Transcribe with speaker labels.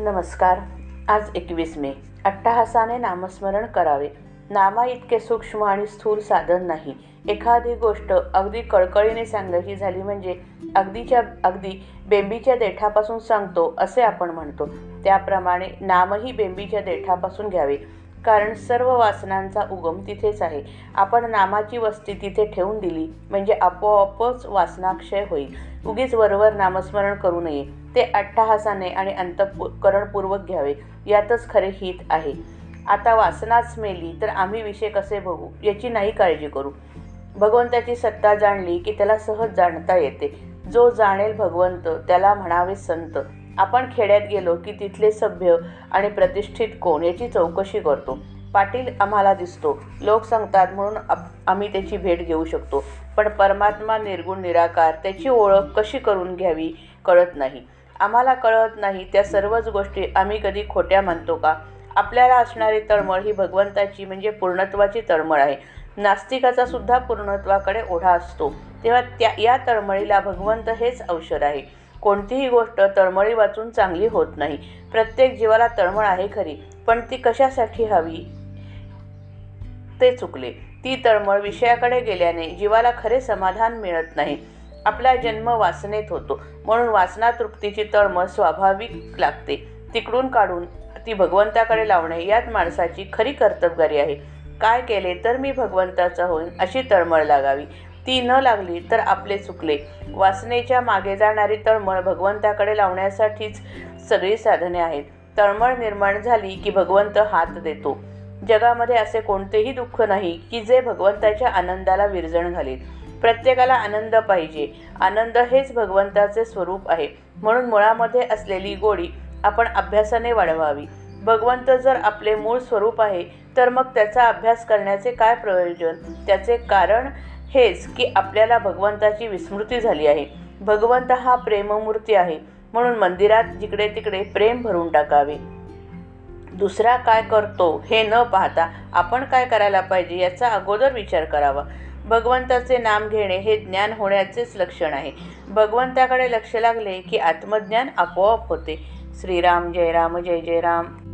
Speaker 1: नमस्कार. आज एकवीस मे. अट्टहासाने नामस्मरण करावे. नामा इतके सूक्ष्म आणि स्थूल साधन नाही. एखादी गोष्ट अगदी कळकळीने सांगायची झाली म्हणजे अगदीच्या अगदी बेंबीच्या देठापासून सांगतो असे आपण म्हणतो. त्याप्रमाणे नामही बेंबीच्या देठापासून घ्यावे. कारण सर्व वासनांचा उगम तिथेच आहे. आपण नामाची वस्ती तिथे ठेवून दिली म्हणजे आपोआपच वासनाक्षय होईल. उगीच वरवर नामस्मरण करू नये. ते अट्टहासाने आणि अंतकरणपूर्वक घ्यावे. यातच खरे हित आहे. आता वासनाच मेली तर आम्ही विषय कसे बघू? याची नाही काळजी करू. भगवंताची सत्ता जाणली की त्याला सहज जाणता येते. जो जाणेल भगवंत त्याला म्हणावे संत. आपण खेड्यात गेलो की तिथले सभ्य आणि प्रतिष्ठित कोण याची चौकशी करतो. पाटील आम्हाला दिसतो. लोक सांगतात म्हणून आप- आम्ही त्याची भेट घेऊ शकतो. पण परमात्मा निर्गुण निराकार त्याची ओळख कशी करून घ्यावी कळत नाही. आम्हाला कळत नाही त्या सर्वच गोष्टी आम्ही कधी खोट्या मानतो का? आपल्याला असणारी तळमळ ही भगवंताची म्हणजे पूर्णत्वाची तळमळ आहे. नास्तिकाचा सुद्धा पूर्णत्वाकडे ओढा असतो. तेव्हा त्या या तळमळीला भगवंत हेच औषध आहे. कोणतीही गोष्ट तळमळी वाचून चांगली होत नाही. प्रत्येक जीवाला तळमळ आहे खरी पण ती कशासाठी हवी? ते चुकले. ती तळमळ विषयाकडे गेल्याने जीवाला खरे समाधान मिळत नाही. आपला जन्म वासनेत होतो म्हणून वासना तृप्तीची तळमळ स्वाभाविक लागते. तिकडून काढून ती भगवंताकडे लावणे यात माणसाची खरी कर्तबगारी आहे. काय केले तर मी भगवंताचा होईन अशी तळमळ लागावी. ती न लागली तर आपले चुकले. वासनेच्या मागे जाणारी तळमळ भगवंताकडे लावण्यासाठीच सगळी साधने आहेत. तळमळ निर्माण झाली की भगवंत हात देतो. जगामध्ये असे कोणतेही दुःख नाही की जे भगवंताच्या आनंदाला विरजण घालेल. प्रत्येकाला आनंद पाहिजे. आनंद हेच भगवंताचे स्वरूप आहे. म्हणून मुळामध्ये असलेली गोडी आपण अभ्यासाने वाढवावी. भगवंत जर आपले मूळ स्वरूप आहे तर मग त्याचा अभ्यास करण्याचे काय प्रयोजन? त्याचे कारण हेच की आपल्याला भगवंताची विस्मृती झाली आहे. भगवंत हा प्रेममूर्ती आहे. म्हणून मंदिरात जिकडे तिकडे प्रेम भरून टाकावे. दुसरा काय करतो हे न पाहता आपण काय करायला पाहिजे याचा अगोदर विचार करावा. भगवंताचे नाम घेणे हे ज्ञान होण्याचेच लक्षण आहे. भगवंताकडे लक्ष लागले की आत्मज्ञान आपोआप होते. श्रीराम जय राम जय जय राम.